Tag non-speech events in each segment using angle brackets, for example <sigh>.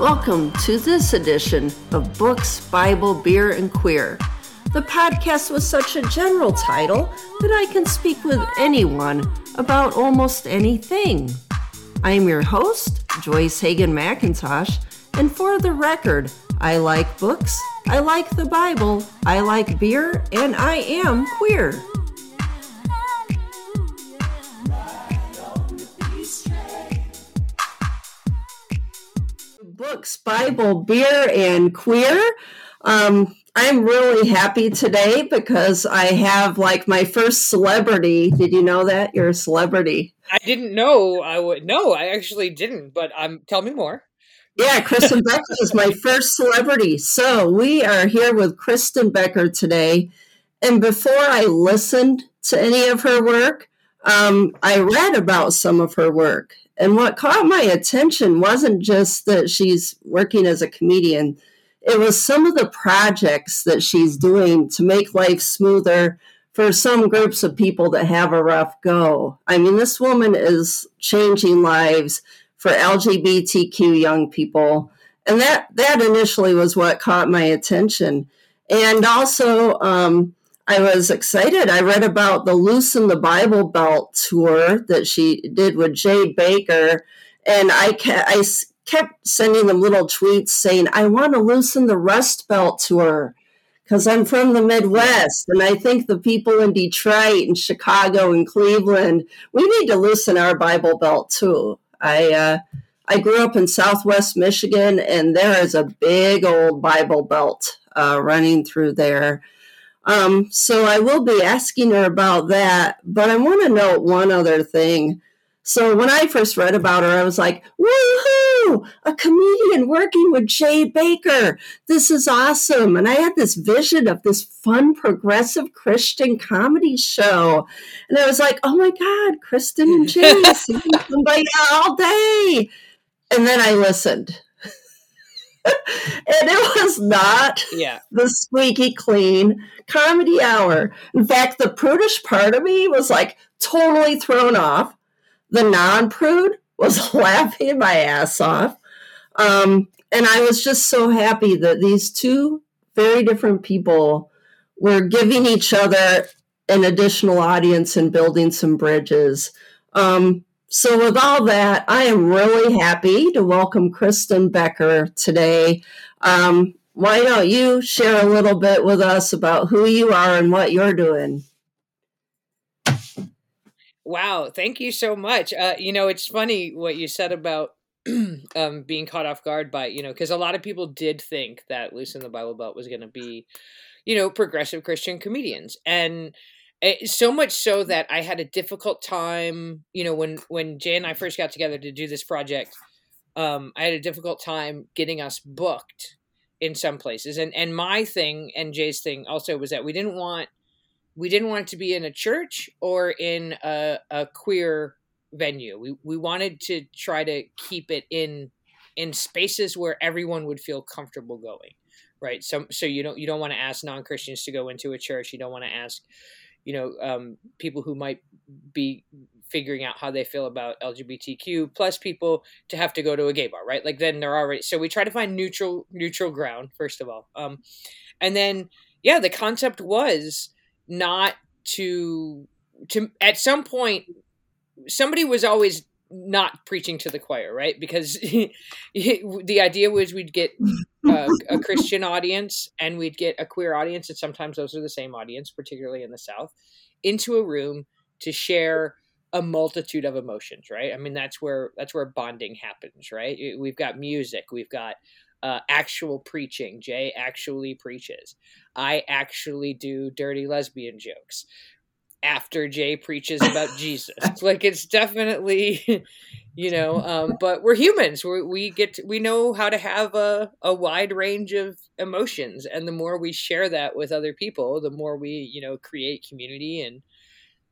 Welcome to this edition of Books, Bible, Beer, and Queer. The podcast with such a general title that I can speak with anyone about almost anything. I am your host, Joyce Hagan McIntosh, and for the record, I like books, I like the Bible, I like beer, and I am queer. Books, Bible, beer, and queer. Um, I'm really happy today because I have like my first celebrity. Did you know that you're a celebrity? I didn't know I would. No, I actually didn't. But um, tell me more. Yeah, Kristen Becker <laughs> is my first celebrity. So we are here with Kristen Becker today. And before I listened to any of her work, um, I read about some of her work. And what caught my attention wasn't just that she's working as a comedian, it was some of the projects that she's doing to make life smoother for some groups of people that have a rough go. I mean, this woman is changing lives for LGBTQ young people. And that, that initially was what caught my attention. And also, um, I was excited. I read about the Loosen the Bible Belt tour that she did with Jay Bakker, And I, kept, I kept sending them little tweets saying, I want to loosen the Rust Belt tour because I'm from the Midwest. And I think the people in Detroit and Chicago and Cleveland, we need to loosen our Bible Belt too. I uh, I grew up in Southwest Michigan, and there is a big old Bible Belt uh, running through there. Um, so I will be asking her about that. But I want to note one other thing. So when I first read about her, I was like, woohoo, a comedian working with Jay Bakker. This is awesome. And I had this vision of this fun, progressive Christian comedy show. And I was like, oh my God, Kristen and <laughs> Jay somebody all day. And then I listened. <laughs> and it was not yeah. the squeaky clean comedy hour. In fact, the prudish part of me was like totally thrown off the non prude was <laughs> laughing my ass off. Um, and I was just so happy that these two very different people were giving each other an additional audience and building some bridges. Um, so, with all that, I am really happy to welcome Kristen Becker today. Um, why don't you share a little bit with us about who you are and what you're doing? Wow, thank you so much. Uh, you know, it's funny what you said about <clears throat> um, being caught off guard by, you know, because a lot of people did think that Loosen the Bible Belt was going to be, you know, progressive Christian comedians. And it, so much so that I had a difficult time, you know, when, when Jay and I first got together to do this project, um, I had a difficult time getting us booked in some places. And, and my thing and Jay's thing also was that we didn't want – we didn't want to be in a church or in a, a queer venue. We we wanted to try to keep it in in spaces where everyone would feel comfortable going, right? So so you don't you don't want to ask non Christians to go into a church. You don't want to ask, you know, um, people who might be figuring out how they feel about LGBTQ plus people to have to go to a gay bar, right? Like then they're already. So we try to find neutral neutral ground first of all, um, and then yeah, the concept was not to to at some point somebody was always not preaching to the choir, right? Because <laughs> the idea was we'd get a, a, Christian audience and we'd get a queer audience, and sometimes those are the same audience, particularly in the South, into a room to share a multitude of emotions, right? I mean, that's where that's where bonding happens, right? We've got music, we've got uh, actual preaching. Jay actually preaches. I actually do dirty lesbian jokes after Jay preaches about Jesus. <laughs> Like it's definitely, <laughs> you know, um, but we're humans. we we get to, we know how to have a, a wide range of emotions, and the more we share that with other people, the more we you know create community and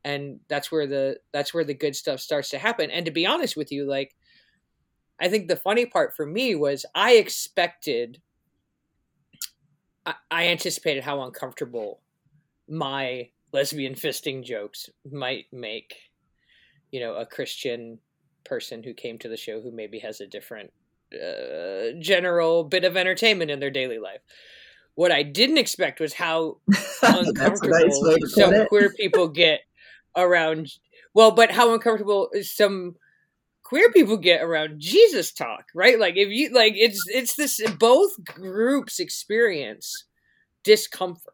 and that's where the that's where the good stuff starts to happen. And to be honest with you, like I think the funny part for me was I expected, I, I anticipated how uncomfortable my lesbian fisting jokes might make, you know, a Christian person who came to the show who maybe has a different uh, general bit of entertainment in their daily life. What I didn't expect was how <laughs> uncomfortable nice some queer people get around. Well, but how uncomfortable some queer people get around Jesus talk, right? Like if you like, it's it's this both groups experience discomfort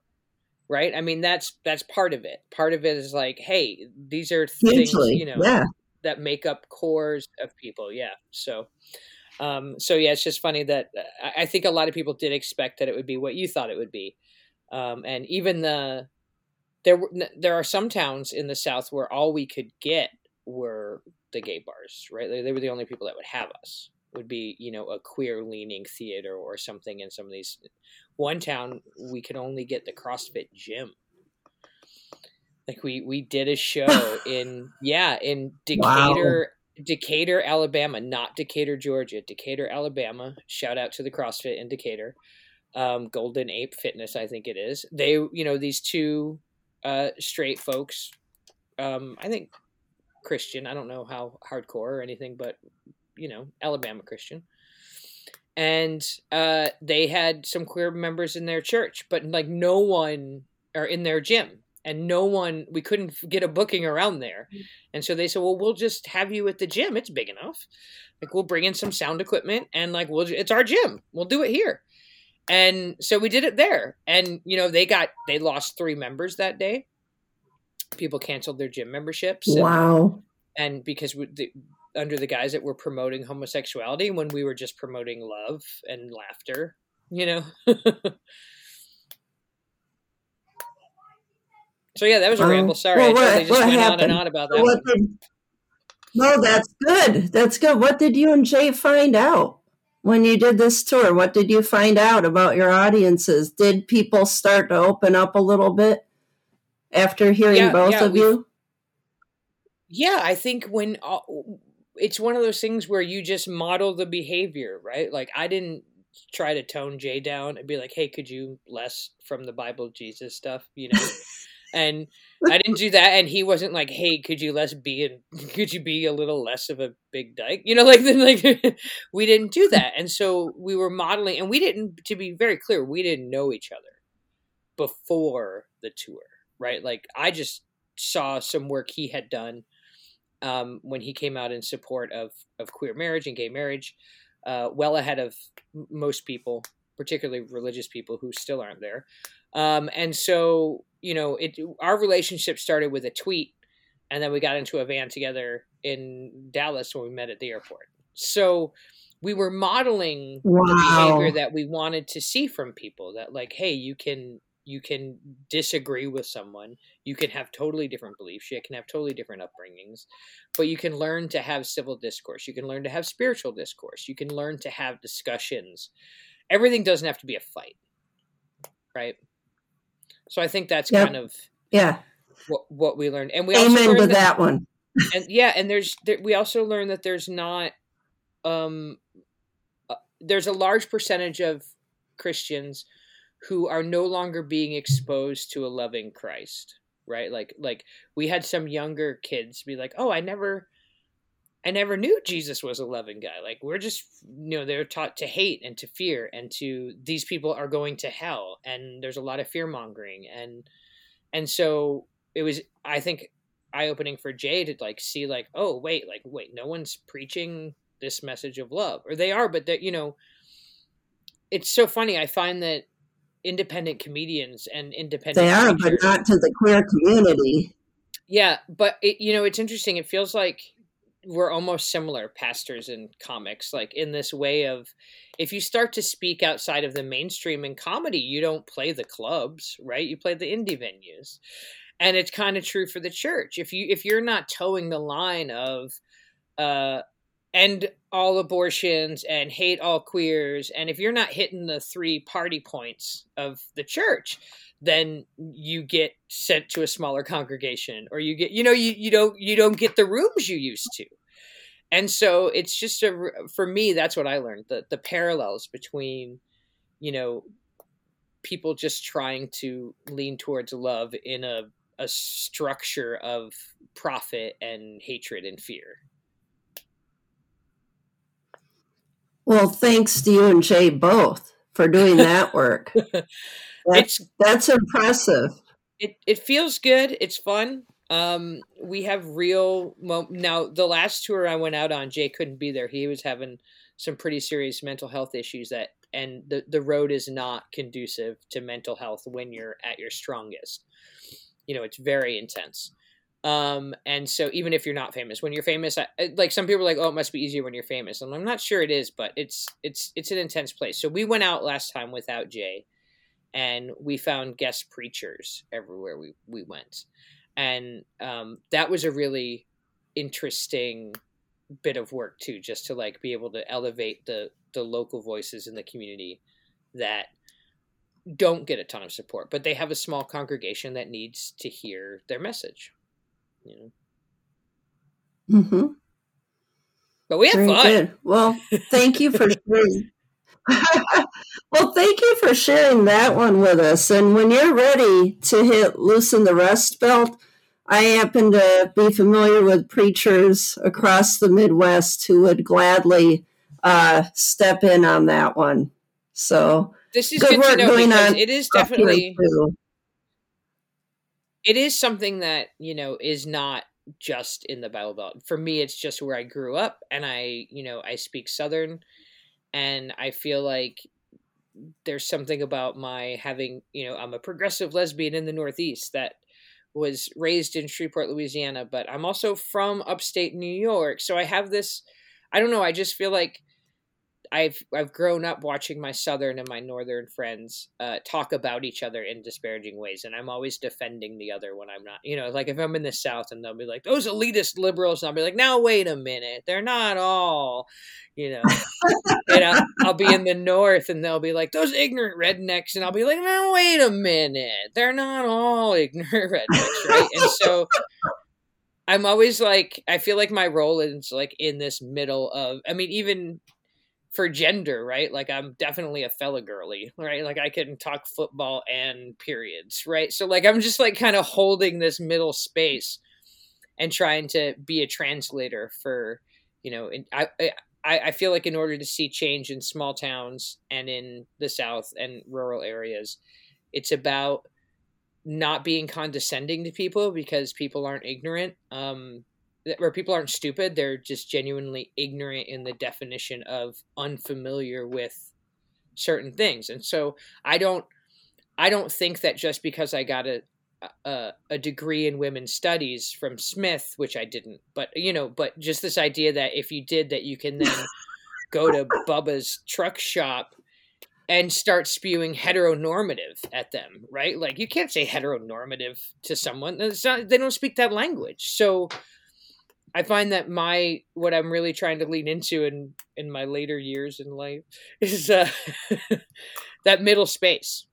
right? I mean that's that's part of it. Part of it is like hey these are things you know yeah. that make up cores of people yeah so um so yeah it's just funny that uh, i think a lot of people did expect that it would be what you thought it would be um and even the there were there are some towns in the south where all we could get were the gay bars right? They, they were the only people that would have us would be you know a queer leaning theater or something in some of these one town we could only get the CrossFit gym. Like we we did a show <laughs> in yeah in Decatur wow. Decatur Alabama, not Decatur Georgia, Decatur Alabama. Shout out to the CrossFit in Decatur, um, Golden Ape Fitness, I think it is. They you know these two uh, straight folks. Um, I think Christian. I don't know how hardcore or anything, but you know Alabama Christian and uh, they had some queer members in their church, but like no one or in their gym, and no one we couldn't get a booking around there, mm. and so they said, well, we'll just have you at the gym. It's big enough. Like we'll bring in some sound equipment, and like we'll it's our gym. We'll do it here. And so we did it there, and you know they got they lost three members that day. People canceled their gym memberships. And, wow! And because we, the, under the guise that we're promoting homosexuality when we were just promoting love and laughter, you know? <laughs> so yeah, that was a um, ramble. Sorry, well, what, I totally just went happened? on and on about that. Did, no, that's good. That's good. What did you and Jay find out when you did this tour? What did you find out about your audiences? Did people start to open up a little bit after hearing yeah, both yeah, of you? Yeah, I think when it's one of those things where you just model the behavior, right? Like I didn't try to tone Jay down and be like, "Hey, could you less from the Bible Jesus stuff?" You know. <laughs> and I didn't do that, and he wasn't like, "Hey, could you less be and <laughs> could you be a little less of a big dyke?" You know, like <laughs> then like we didn't do that, and so we were modeling, and we didn't. To be very clear, we didn't know each other before the tour, right? Like I just saw some work he had done um, when he came out in support of, of queer marriage and gay marriage, uh, well ahead of most people, particularly religious people who still aren't there. Um, and so, you know, it our relationship started with a tweet, and then we got into a van together in Dallas when we met at the airport. So we were modeling wow. the behavior that we wanted to see from people that like hey you can you can disagree with someone you can have totally different beliefs you can have totally different upbringings but you can learn to have civil discourse you can learn to have spiritual discourse you can learn to have discussions. Everything doesn't have to be a fight right? So i think that's yep. kind of yeah. what, what we learned and we amen also to that, that one. and yeah and there's there, we also learned that there's not um uh, there's a large percentage of christians who are no longer being exposed to a loving Christ, right? Like like we had some younger kids be like, "Oh, I never I never knew Jesus was a loving guy. Like we're just you know, they're taught to hate and to fear and to these people are going to hell and there's a lot of fear mongering and and so it was I think eye opening for Jay to like see like, oh wait, like wait, no one's preaching this message of love. Or they are, but that you know it's so funny. I find that independent comedians and independent they are but not to the queer community. Yeah but it, you know it's interesting. It feels like we're almost similar pastors and comics like in this way of if you start to speak outside of the mainstream in comedy you don't play the clubs right? You play the indie venues. And it's kind of true for the church. If you if you're not toeing the line of uh end all abortions and hate all queers and if you're not hitting the three party points of the church then you get sent to a smaller congregation or you get you know you, you don't you don't get the rooms you used to. And so it's just a for me that's what i learned the the parallels between you know people just trying to lean towards love in a a structure of profit and hatred and fear Well, thanks to you and Jay both for doing that <laughs> work. that's, that's impressive. It it feels good. It's fun. Um, we have real now. The last tour I went out on, Jay couldn't be there. He was having some pretty serious mental health issues that, and the the road is not conducive to mental health when you're at your strongest. You know, it's very intense. Um, and so even if you're not famous, when you're famous, I, like some people are like, oh, it must be easier when you're famous. And I'm not sure it is, but it's it's it's an intense place. So we went out last time without Jay, and we found guest preachers everywhere we we went and um, that was a really interesting bit of work too just to like be able to elevate the the local voices in the community that don't get a ton of support but they have a small congregation that needs to hear their message you know mm-hmm. but we have Very fun good. well thank you for <laughs> sharing <laughs> well thank you for sharing that one with us and when you're ready to hit loosen the rust belt I happen to be familiar with preachers across the Midwest who would gladly uh, step in on that one. So this is good, good to know because it is definitely it is something that you know is not just in the Bible Belt. For me, it's just where I grew up, and I you know I speak Southern, and I feel like there's something about my having you know I'm a progressive lesbian in the Northeast that was raised in Shreveport, Louisiana, but I'm also from upstate New York. So I have this I don't know, I just feel like I've I've grown up watching my southern and my northern friends uh, talk about each other in disparaging ways, and I'm always defending the other when I'm not. You know, like if I'm in the South and they'll be like those elitist liberals, and I'll be like, now wait a minute, they're not all you know. <laughs> and I'll, I'll, be in the north and they'll be like, those ignorant rednecks. And I'll be like, no, wait a minute. They're not all <laughs> ignorant rednecks, right? and so I'm always like, I feel like my role is like in this middle of, I mean, even for gender, right? Like I'm definitely a fella girly, right? Like I can talk football and periods, right? So like I'm just like kind of holding this middle space and trying to be a translator for, you know, I, I, I feel like in order to see change in small towns and in the South and rural areas, it's about not being condescending to people because people aren't ignorant. Um, where people aren't stupid; they're just genuinely ignorant in the definition of unfamiliar with certain things. And so, I don't, I don't think that just because I got a a, a degree in women's studies from Smith, which I didn't, but you know, but just this idea that if you did that, you can then <laughs> go to Bubba's truck shop and start spewing heteronormative at them, right? Like you can't say heteronormative to someone; not, they don't speak that language. So I find that my what I'm really trying to lean into in in my later years in life <laughs> is uh, <laughs> that middle space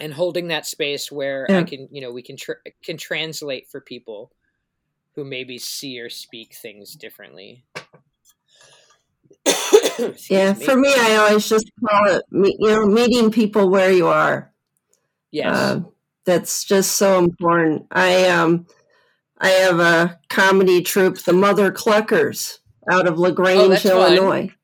and holding that space where yeah. I can, you know, we can tr- can translate for people who maybe see or speak things differently. <coughs> yeah, me. for me, I always just call it, you know, meeting people where you are. Yes, uh, that's just so important. I um, I have a comedy troupe, the Mother Cluckers, out of Lagrange, oh, Illinois. Fun.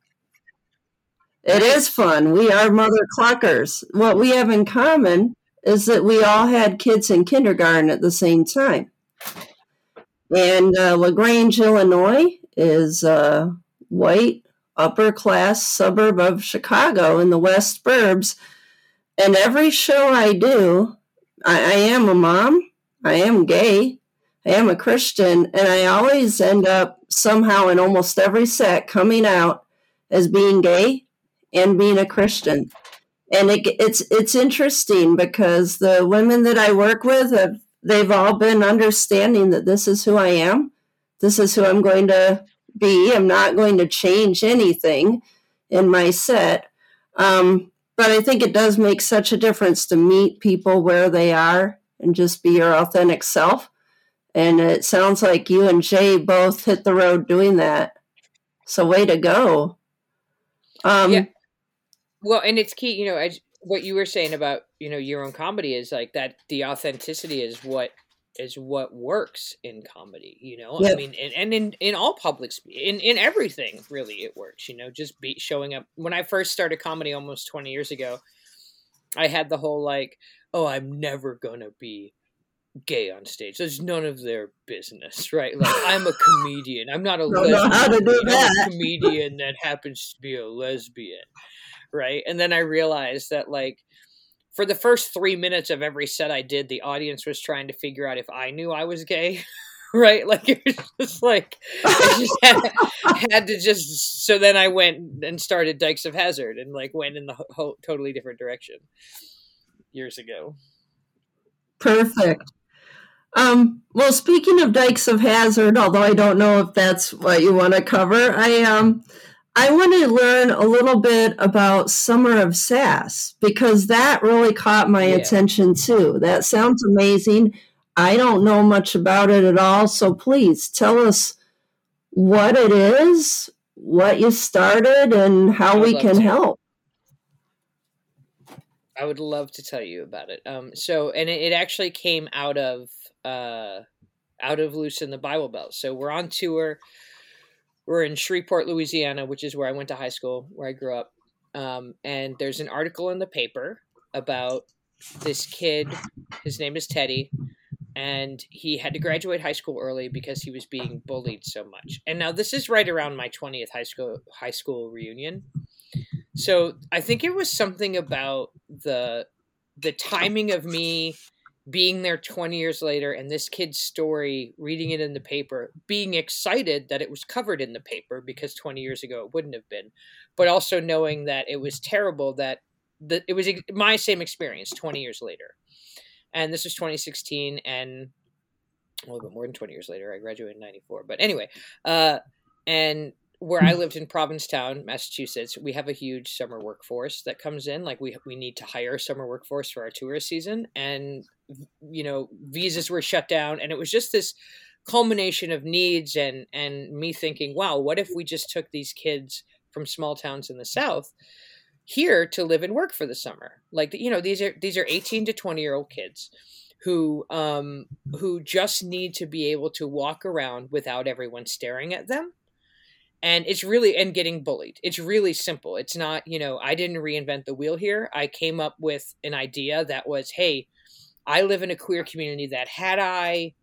It is fun. We are mother cluckers. What we have in common is that we all had kids in kindergarten at the same time. And uh, LaGrange, Illinois is a white, upper class suburb of Chicago in the West Burbs. And every show I do, I, I am a mom, I am gay, I am a Christian, and I always end up somehow in almost every set coming out as being gay and being a Christian. And it, it's it's interesting because the women that I work with have they've all been understanding that this is who I am. This is who I'm going to be. I'm not going to change anything in my set. Um, but I think it does make such a difference to meet people where they are and just be your authentic self. And it sounds like you and Jay both hit the road doing that. So way to go. Um, yeah. Well, and it's key, you know, as what you were saying about, you know, your own comedy is like that the authenticity is what is what works in comedy you know Yep. i mean and, and in in all public in in everything really it works you know just be showing up when i first started comedy almost 20 years ago i had the whole like oh i'm never gonna be gay on stage there's none of their business <laughs> right like i'm a <laughs> comedian i'm not a Don't know how to do lesbian. I'm a comedian that happens to be a lesbian right and then i realized that like for the first three minutes of every set I did, the audience was trying to figure out if I knew I was gay, <laughs> right? Like it was just like I just had, had to just. So then I went and started Dykes of Hazard and like went in the ho- ho- totally different direction years ago. Perfect. Um, well, speaking of Dykes of Hazard, although I don't know if that's what you want to cover, I um, I want to learn a little bit about Summer of Sass because that really caught my Yeah. attention too. That sounds amazing. I don't know much about it at all, so please tell us what it is, what you started, and how we can to. help. I would love to tell you about it. Um, so and it, it actually came out of uh, out of Loosen the Bible Belt. So we're on tour. We're in Shreveport, Louisiana, which is where I went to high school, where I grew up. Um, and there's an article in the paper about this kid. His name is Teddy, and he had to graduate high school early because he was being bullied so much. And now this is right around my 20th high school high school reunion. So I think it was something about the the timing of me being there 20 years later and this kid's story reading it in the paper being excited that it was covered in the paper because 20 years ago it wouldn't have been but also knowing that it was terrible that the, it was my same experience 20 years later. And this was 2016 and a little bit more than 20 years later i graduated in 94 but anyway uh, and where I lived in Provincetown, Massachusetts, we have a huge summer workforce that comes in. Like we we need to hire a summer workforce for our tourist season, and you know visas were shut down, and it was just this culmination of needs and and me thinking, wow, what if we just took these kids from small towns in the south here to live and work for the summer? Like you know these are these are eighteen to twenty year old kids who um who just need to be able to walk around without everyone staring at them and it's really and getting bullied. It's really simple. It's not you know i didn't reinvent the wheel here. I came up with an idea that was hey i live in a queer community that had i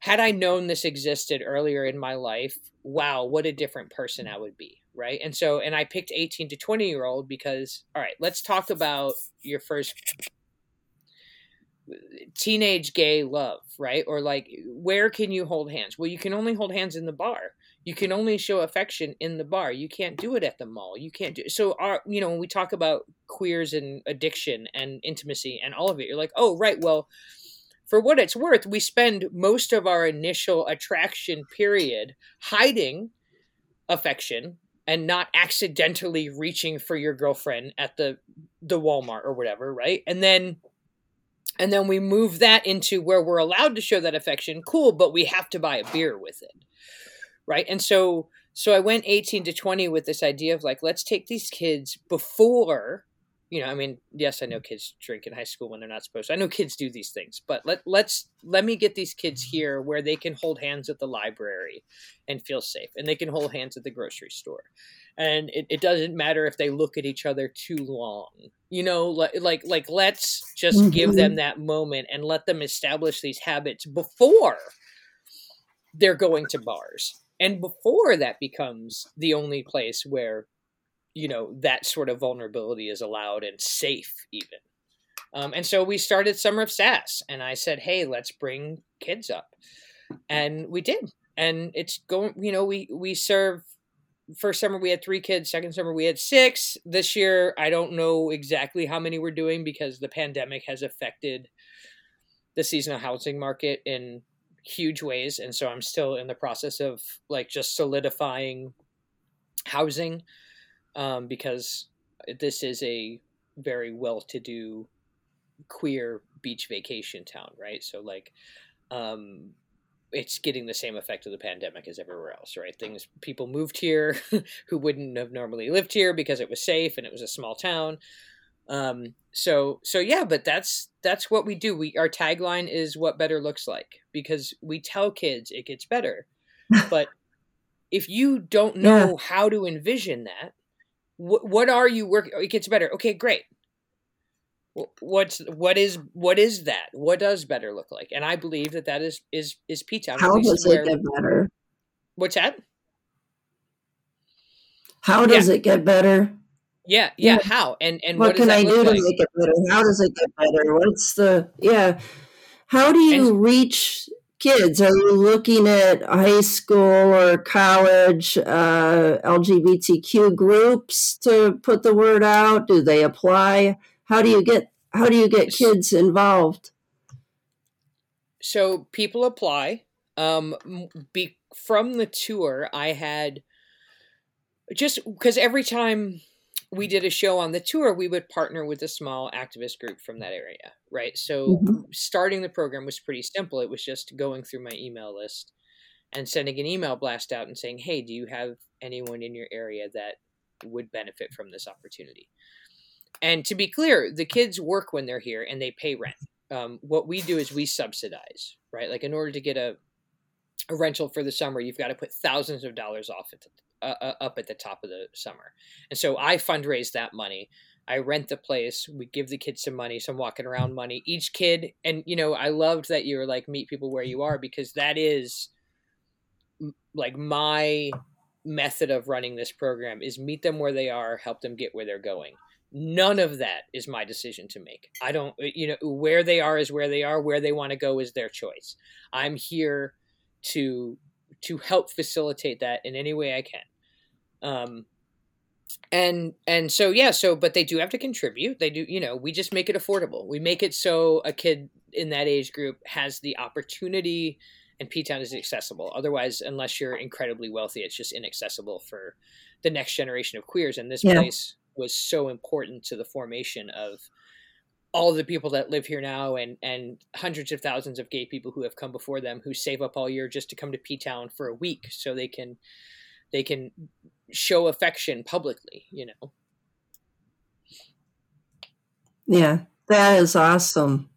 had i known this existed earlier in my life wow what a different person i would be right? And so and i picked 18 to 20 year old because all right let's talk about your first teenage gay love right? Or like where can you hold hands? Well you can only hold hands in the bar you can only show affection in the bar. You can't do it at the mall. You can't do so our you know when we talk about queers and addiction and intimacy and all of it you're like oh right well for what it's worth we spend most of our initial attraction period hiding affection and not accidentally reaching for your girlfriend at the the Walmart or whatever right? And then and then we move that into where we're allowed to show that affection. Cool but we have to buy a beer with it right? And so so i went 18 to 20 with this idea of like let's take these kids before you know i mean yes i know kids drink in high school when they're not supposed to i know kids do these things but let let's let me get these kids here where they can hold hands at the library and feel safe and they can hold hands at the grocery store. And it, it doesn't matter if they look at each other too long you know like like, like let's just give them mm-hmm. that moment and let them establish these habits before they're going to bars and before that becomes the only place where you know that sort of vulnerability is allowed and safe even. Um, and so we started summer of sass and i said hey let's bring kids up. And we did. And it's going you know we we serve first summer we had three kids second summer we had six. This year i don't know exactly how many we're doing because the pandemic has affected the seasonal housing market in huge ways and so i'm still in the process of like just solidifying housing um, because this is a very well-to-do queer beach vacation town right? So like um, it's getting the same effect of the pandemic as everywhere else right? Things people moved here <laughs> who wouldn't have normally lived here because it was safe and it was a small town Um, so so yeah, but that's that's what we do. We our tagline is what better looks like because we tell kids it gets better. <laughs> but if you don't know yeah. how to envision that, what what are you working? It gets better. Okay, great. What's what is what is that? What does better look like? And I believe that that is is is P Town. How does it get better? What's that? How does yeah. it get better? Yeah, yeah, yeah. How and and what, what can I do like? to make it better? How does it get better? What's the yeah? How do you and, reach kids? Are you looking at high school or college uh, LGBTQ groups to put the word out? Do they apply? How do you get how do you get kids involved? So people apply. Um, be, from the tour, I had just because every time we did a show on the tour, we would partner with a small activist group from that area, right? So mm-hmm. starting the program was pretty simple. It was just going through my email list and sending an email blast out and saying, "Hey, do you have anyone in your area that would benefit from this opportunity?" And to be clear, the kids work when they're here and they pay rent. Um, what we do is we subsidize, right? Like in order to get a a rental for the summer, you've got to put thousands of dollars off at the, uh, uh, up at the top of the summer. And so I fundraise that money. I rent the place. We give the kids some money, some walking around money. Each kid, and you know, I loved that you were like meet people where you are because that is like my method of running this program is meet them where they are, help them get where they're going. None of that is my decision to make. I don't, you know, where they are is where they are. Where they want to go is their choice. I'm here to to help facilitate that in any way I can. Um, and and so yeah, so but they do have to contribute. They do, you know, we just make it affordable. We make it so a kid in that age group has the opportunity and P Town is accessible. Otherwise, unless you're incredibly wealthy, it's just inaccessible for the next generation of queers. And this yeah. place was so important to the formation of all the people that live here now and and hundreds of thousands of gay people who have come before them who save up all year just to come to P Town for a week so they can they can show affection publicly, you know. Yeah, that is awesome.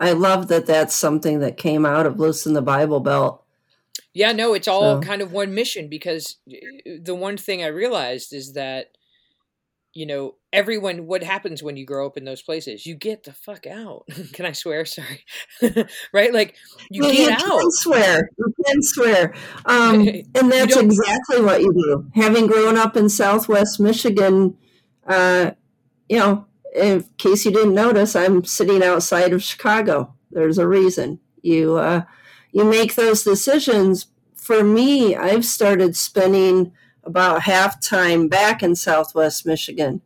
I love that that's something that came out of Loosen the Bible Belt. Yeah, no, it's all so. kind of one mission because the one thing I realized is that you know, everyone, what happens when you grow up in those places? You get the fuck out. <laughs> can I swear? <laughs> Sorry. <laughs> right? Like, you get you out. Can swear. You can swear. Um, and that's exactly what you do. Having grown up in Southwest Michigan, uh, you know, in case you didn't notice, I'm sitting outside of Chicago. There's a reason. You, uh, you make those decisions. For me, I've started spending – about half time back in Southwest Michigan.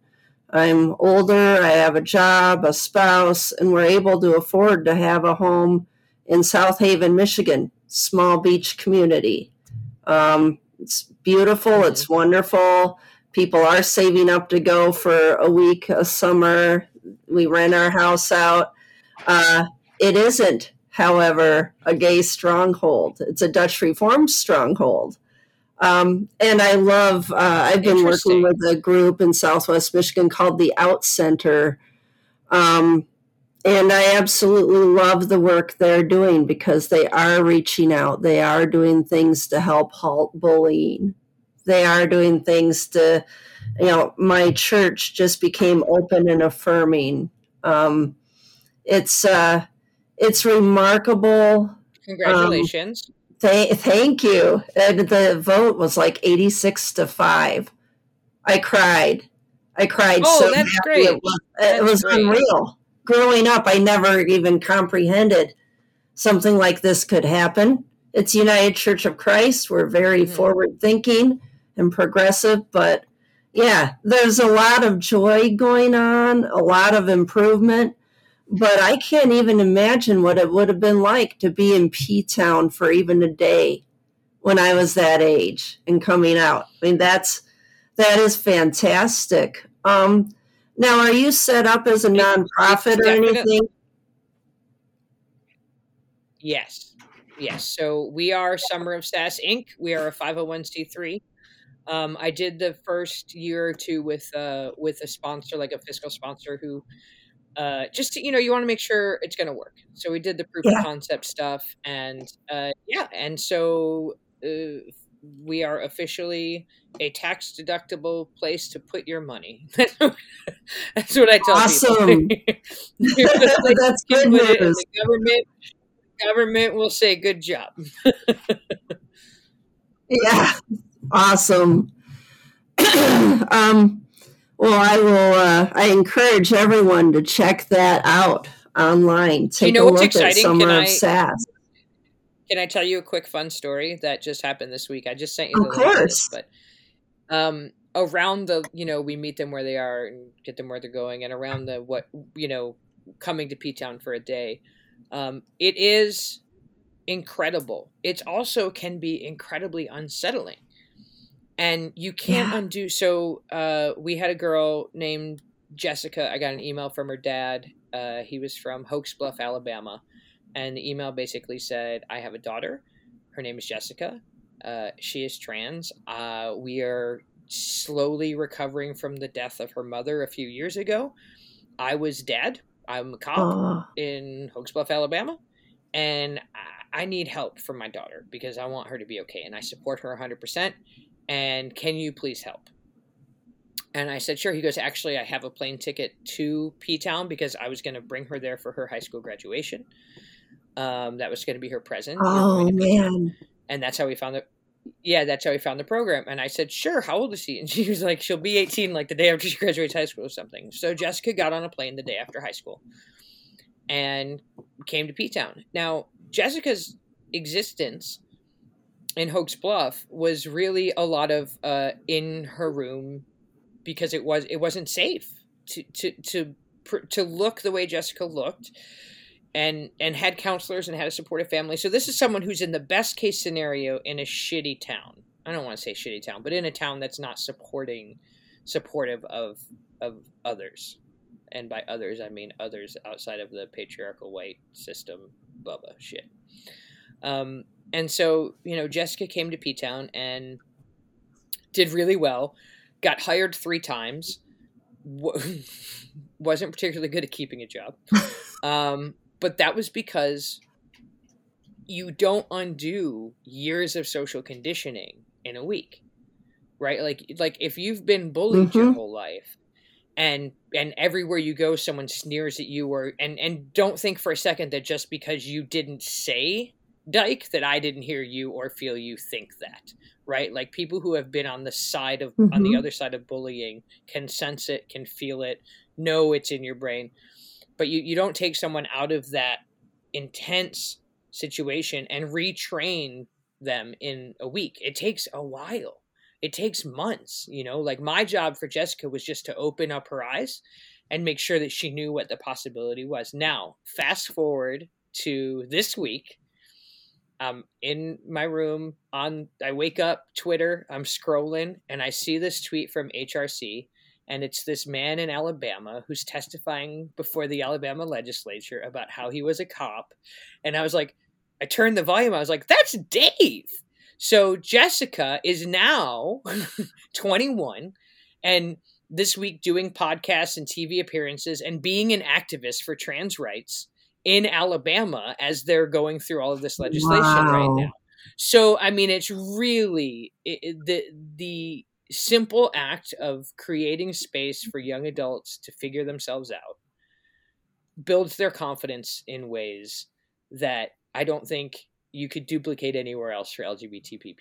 I'm older, I have a job, a spouse, and we're able to afford to have a home in South Haven, Michigan, small beach community. Um, it's beautiful, mm-hmm. it's wonderful. People are saving up to go for a week, a summer. We rent our house out. Uh, it isn't, however, a gay stronghold. It's a Dutch Reformed stronghold. Um, and I love, uh, I've been working with a group in Southwest Michigan called the Out Center. Um, and I absolutely love the work they're doing because they are reaching out. They are doing things to help halt bullying. They are doing things to, you know, my church just became open and affirming. Um, it's uh, it's remarkable. Um, Congratulations. Um, Th- thank you. And the vote was like 86 to 5. I cried. I cried oh, so that's happy. Great. It was, it was unreal. Growing up, I never even comprehended something like this could happen. It's United Church of Christ. We're very mm-hmm. forward thinking and progressive, but yeah, there's a lot of joy going on, a lot of improvement but I can't even imagine what it would have been like to be in P Town for even a day when I was that age and coming out. I mean, that's that is fantastic. Um, now, are you set up as a nonprofit or anything? Yes, yes. So we are Summer of Sass Inc. We are a five hundred one c three. Um, I did the first year or two with uh, with a sponsor, like a fiscal sponsor, who uh, just to, you know you want to make sure it's going to work. So we did the proof yeah. of concept stuff, and uh, yeah, and so uh, we are officially a tax deductible place to put your money. <laughs> That's what I tell <laughs> awesome. people. <laughs> That's good news. The government, government will say, "Good job." yeah, awesome. <clears throat> um, well, I will. Uh, I encourage everyone to check that out online. Take you know a look at Summer Can of I, SAS. Can I tell you a quick fun story that just happened this week? I just sent you the of course. This, but um, around the you know we meet them where they are and get them where they're going, and around the what you know coming to P Town for a day, um, it is incredible. It also can be incredibly unsettling, and you can't yeah. undo. So uh, we had a girl named Jessica. I got an email from her dad. Uh, he was from Hokes Bluff, Alabama and the email basically said, "I have a daughter. Her name is Jessica. Uh, she is trans. Uh, we are slowly recovering from the death of her mother a few years ago. I was dead. I'm a cop in Hokes Bluff, Alabama, and I need help for my daughter because I want her to be okay, and I support her 100%. And can you please help?" And I said, sure. He goes, actually, I have a plane ticket to P Town because I was going to bring her there for her high school graduation. Um, that was going to be her present. Oh man! And that's how we found the. Yeah, that's how we found the program. And I said, "Sure. How old is she?" And <laughs> she was like, "She'll be 18, like the day after she graduates high school or something." So Jessica got on a plane the day after high school, and came to P Town. Now Jessica's existence in Hokes Bluff was really a lot of uh, in her room because it was it wasn't safe to to to to look the way Jessica looked and and had counselors and had a supportive family. So this is someone who's in the best case scenario in a shitty town. I don't want to say shitty town, but in a town that's not supporting supportive of of others. And by others I mean others outside of the patriarchal white system bubba shit. Um, and so, you know, Jessica came to P Town and did really well, got hired three times, <laughs> wasn't particularly good at keeping a job. <laughs> Um, but that was because you don't undo years of social conditioning in a week right like like if you've been bullied mm-hmm. your whole life and and everywhere you go someone sneers at you or and and don't think for a second that just because you didn't say dyke that i didn't hear you or feel you think that right like people who have been on the side of mm-hmm. on the mm-hmm. other side of bullying can sense it can feel it know it's in your brain but you, you don't take someone out of that intense situation and retrain them in a week. It takes a while. It takes months, you know. Like my job for Jessica was just to open up her eyes and make sure that she knew what the possibility was. Now, fast forward to this week. I'm in my room on I wake up Twitter, I'm scrolling and I see this tweet from HRC and it's this man in Alabama who's testifying before the Alabama legislature about how he was a cop. And I was like, I turned the volume, I was like, that's Dave. So Jessica is now <laughs> 21 and this week doing podcasts and TV appearances and being an activist for trans rights in Alabama as they're going through all of this legislation wow. right now. So I mean, it's really it, the the simple act of creating space for young adults to figure themselves out builds their confidence in ways that I don't think you could duplicate anywhere else for LGBT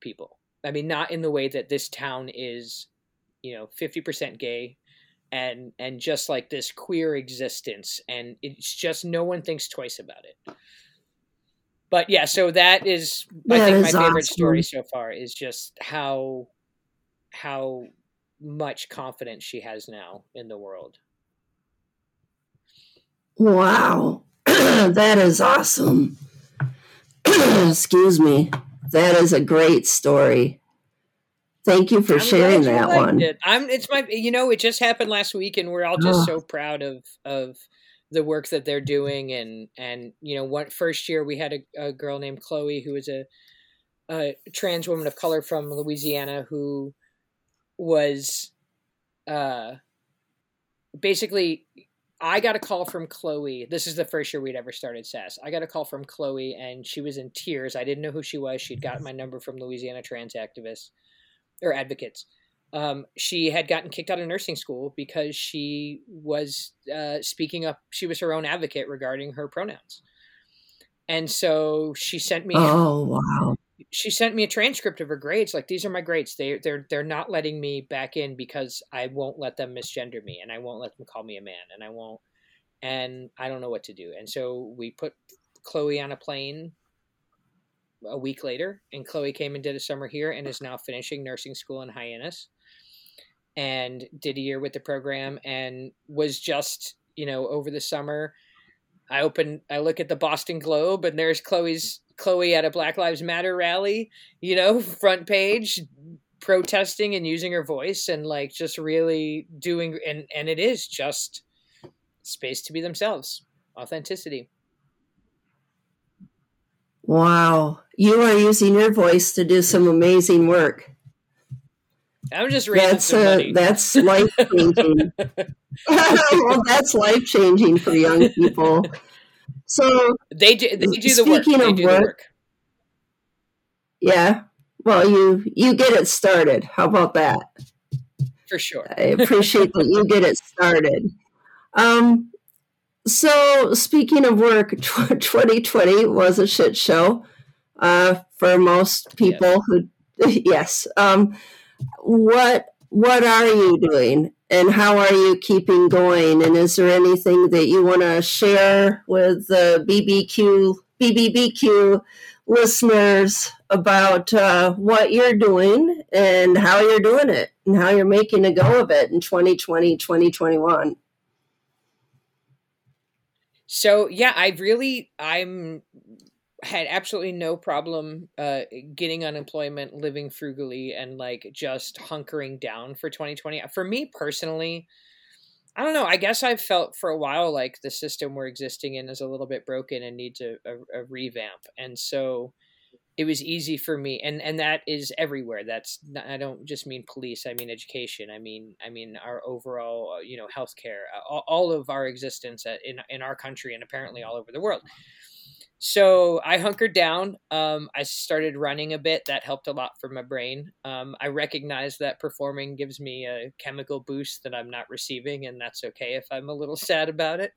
people. I mean, not in the way that this town is, you know, 50% gay and and just like this queer existence and it's just no one thinks twice about it. But yeah, so that is I think my favorite story so far is just how how much confidence she has now in the world. Wow, <clears throat> that is awesome. <clears throat> Excuse me. That is a great story. Thank you for I'm sharing that one. It. I'm it's my you know, it just happened last week and we're all just oh. so proud of of the work that they're doing and and you know what first year we had a, a girl named Chloe who was a a trans woman of color from Louisiana who was uh, basically I got a call from Chloe. This is the first year we'd ever started SAS. I got a call from Chloe and she was in tears. I didn't know who she was. She'd got my number from Louisiana trans activists or advocates. Um, she had gotten kicked out of nursing school because she was uh, speaking up. She was her own advocate regarding her pronouns. And so she sent me. Oh, wow she sent me a transcript of her grades like these are my grades they they're they're not letting me back in because I won't let them misgender me and I won't let them call me a man and I won't and I don't know what to do and so we put Chloe on a plane a week later and Chloe came and did a summer here and is now finishing nursing school in Hyannis and did a year with the program and was just you know over the summer I open I look at the Boston Globe and there's Chloe's Chloe at a Black Lives Matter rally, you know, front page protesting and using her voice and like just really doing and and it is just space to be themselves. Authenticity. Wow. You are using your voice to do some amazing work. I'm just that's uh, that's <laughs> life changing. <laughs> well, that's life changing for young people. So they do they do the work. They do work, the work. Yeah. Well, you you get it started. How about that? For sure. I appreciate that you get it started. Um, so speaking of work, <laughs> 2020 was a shit show uh, for most people yes. who. <laughs> Yes. Um, what what are you doing and how are you keeping going and is there anything that you want to share with the bbq bbbq listeners about uh, what you're doing and how you're doing it and how you're making a go of it in 2020 2021 so yeah i really i'm had absolutely no problem uh, getting unemployment, living frugally, and like just hunkering down for 2020. For me personally, I don't know. I guess I've felt for a while like the system we're existing in is a little bit broken and needs a, a, a revamp. And so it was easy for me and and that is everywhere that's not, i don't just mean police i mean education i mean i mean our overall uh, you know healthcare all, all of our existence in in our country and apparently all over the world so I hunkered down. Um, I started running a bit. That helped a lot for my brain. Um, I recognize that performing gives me a chemical boost that I'm not receiving, and that's okay if I'm a little <laughs> sad about it.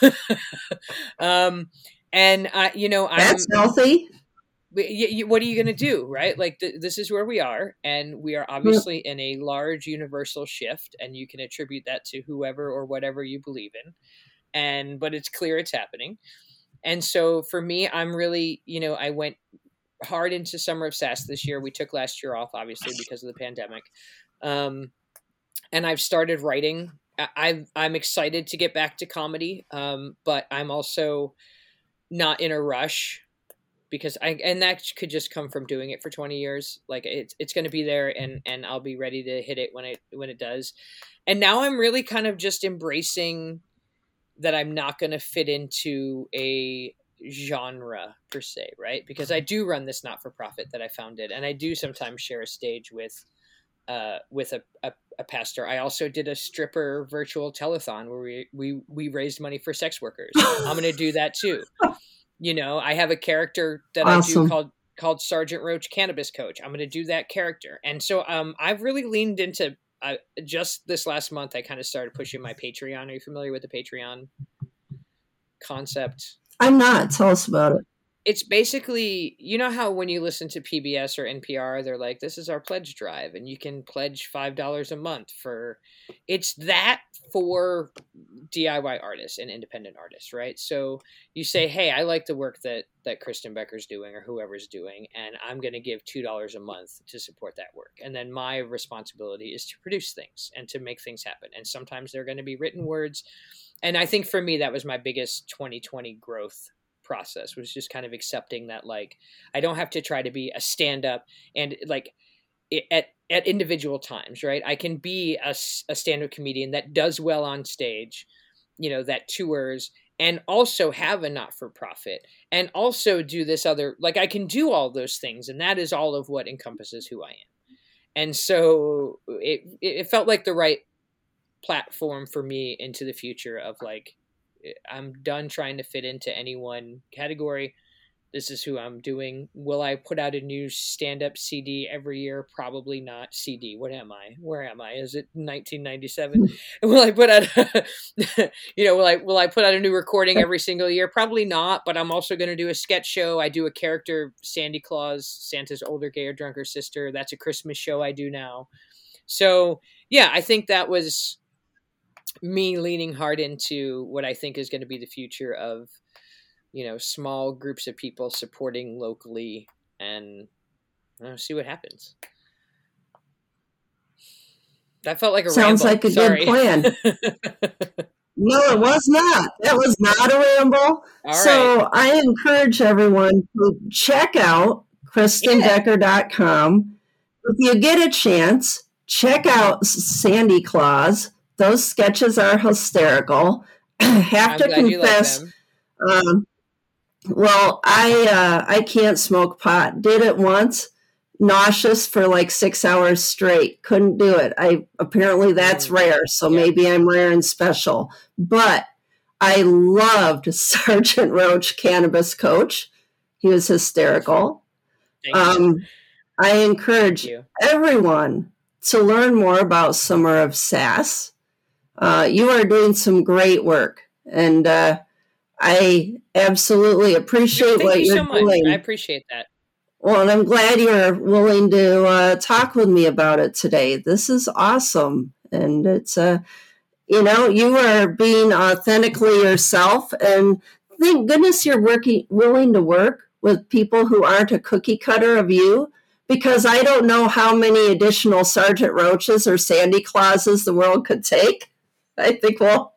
<laughs> um, and I, you know, I'm, that's What are you going to do, right? Like th- this is where we are, and we are obviously in a large universal shift, and you can attribute that to whoever or whatever you believe in. And but it's clear it's happening. And so for me, I'm really, you know, I went hard into Summer of SAS this year. We took last year off, obviously, because of the pandemic. Um, and I've started writing. I, I'm excited to get back to comedy, um, but I'm also not in a rush because I and that could just come from doing it for 20 years. Like it's it's going to be there, and and I'll be ready to hit it when it when it does. And now I'm really kind of just embracing that I'm not going to fit into a genre per se, right? Because I do run this not for profit that I founded, and I do sometimes share a stage with uh, with a, a, a, pastor. I also did a stripper virtual telethon where we we we raised money for sex workers. I'm going to do that too. <laughs> You know, I have a character that awesome. I do called called Sergeant Roach Cannabis Coach. I'm going to do that character, and so um, I've really leaned into I just this last month I kind of started pushing my Patreon. Are you familiar with the Patreon concept? I'm not. Tell us about it it's basically you know how when you listen to PBS or NPR they're like this is our pledge drive and you can pledge $5 a month for it's that for DIY artists and independent artists right? So you say mm-hmm. hey I like the work that that Kristen Becker's doing or whoever's doing and I'm going to give $2 a month to support that work. And then my responsibility is to produce things and to make things happen. And sometimes they're going to be written words. And I think for me that was my biggest 2020 growth process was just kind of accepting that like I don't have to try to be a stand up and like at at individual times, right? I can be a, a stand up comedian that does well on stage, you know, that tours and also have a not for profit and also do this other like I can do all those things and that is all of what encompasses who I am. And so it it felt like the right platform for me into the future of like eh, I'm done trying to fit into any one category this is who I'm doing. Will I put out a new stand up CD every year? Probably not. CD. What am I? Where am I? Is it 1997? Hmm. <laughs> will I put out, a, <laughs> you know, will I will I put out a new recording every single year? Probably not. But I'm also going to do a sketch show. I do a character, Sandy Claus, Santa's older, gayer, drunker sister. That's a Christmas show I do now. So yeah, I think that was me leaning hard into what I think is going to be the future of you know small groups of people supporting locally and know, see what happens. That felt like a sounds ramble. like a Sorry. good plan. <laughs> No it was not. That was not a ramble. So i encourage everyone to check out kristenbecker.com if you get a chance check out sandy claus. Those sketches are hysterical. <clears throat> Have I'm to confess um, well, I uh, I can't smoke pot. Did it once, nauseous for like six hours straight. Couldn't do it. I apparently that's Mm. rare, so Yeah. maybe I'm rare and special. But I loved <laughs> Sergeant Roach, Cannabis Coach. He was hysterical. Thank you. Um, I encourage you. everyone to learn more about Summer of Sass. Uh, you are doing some great work, and uh, I absolutely appreciate Thank what you you're so much. doing. I appreciate that. well, and I'm glad you're willing to uh, talk with me about it today. This is awesome, and it's uh, you know you are being authentically yourself, and thank goodness you're working willing to work with people who aren't a cookie cutter of you. Because I don't know how many additional Sergeant Roaches or Sandy Clauses the world could take. I think we'll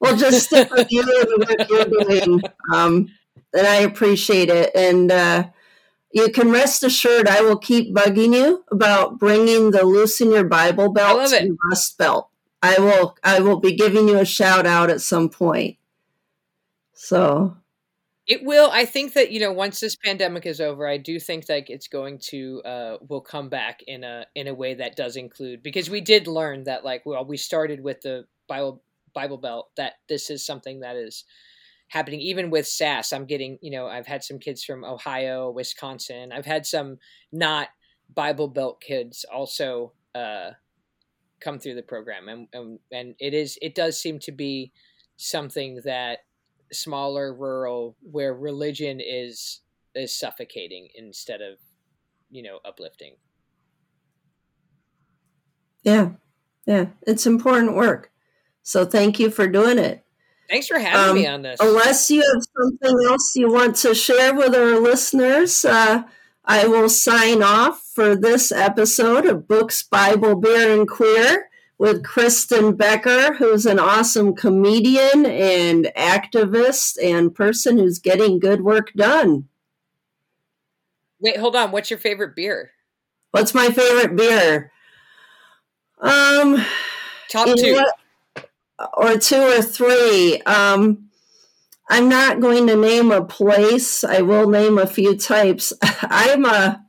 we'll just stick with you and what you're doing. Um, and I appreciate it. And uh, you can rest assured I will keep bugging you about bringing the loosen your Bible belt and rust belt. I will I will be giving you a shout out at some point. So It will. I think that you know once this pandemic is over, I do think that it's going to uh, will come back in a in a way that does include because we did learn that like well we started with the Bible Bible Belt that this is something that is happening even with SAS. I'm getting you know I've had some kids from Ohio, Wisconsin. I've had some not Bible Belt kids also uh, come through the program, and, and and it is it does seem to be something that smaller rural where religion is is suffocating instead of you know uplifting yeah, yeah, it's important work. So thank you for doing it. thanks for having Um, me on this Unless you have something else you want to share with our listeners, uh, I will sign off for this episode of Books, Bible, Beer, and Queer with Kristen Becker, who's an awesome comedian and activist and person who's getting good work done. wait hold on what's your favorite beer What's my favorite beer? Um, top two what? Or two or three. Um, I'm not going to name a place. I will name a few types. <laughs> I'm a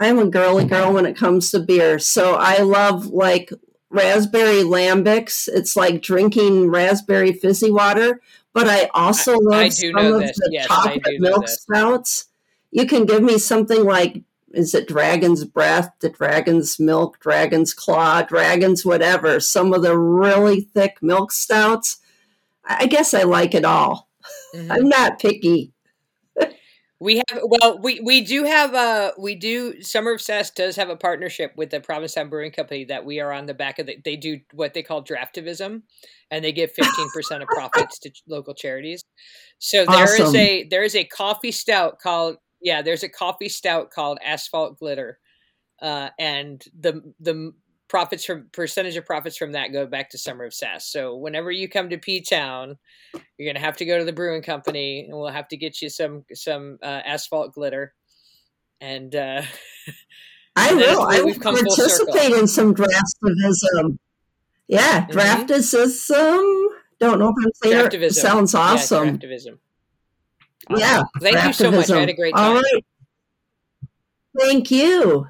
I'm a girly girl when it comes to beer. So I love like raspberry lambics. It's like drinking raspberry fizzy water. But I also love I do some of this. the Yes, chocolate milk this. stouts. You can give me something like is it dragon's breath, the dragon's milk, dragon's claw, dragon's whatever. Some of the really thick milk stouts. I guess I like it all. Mhm. I'm not picky. we have well we we do have uh we do summer of Sass does have a partnership with the provincetown brewing company that we are on the back of the, they do what they call draftivism and they give 15% of profits to local charities so there is Awesome. a there is a coffee stout called yeah there's a coffee stout called asphalt glitter uh and the the profits from percentage of profits from that go back to summer of sass so whenever you come to p town you're gonna have to go to the brewing company and we'll have to get you some some uh, asphalt glitter and uh <laughs> I will. I will we've come full participate in some draftivism. Yeah, Mhm. draftivism. don't know if I'm. Draftivism. Sounds Yeah, awesome. Yeah. Thank you so much. I had a great time. right. Thank you.